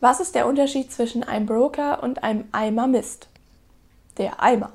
Was ist der Unterschied zwischen einem Broker und einem Eimer Mist? Der Eimer.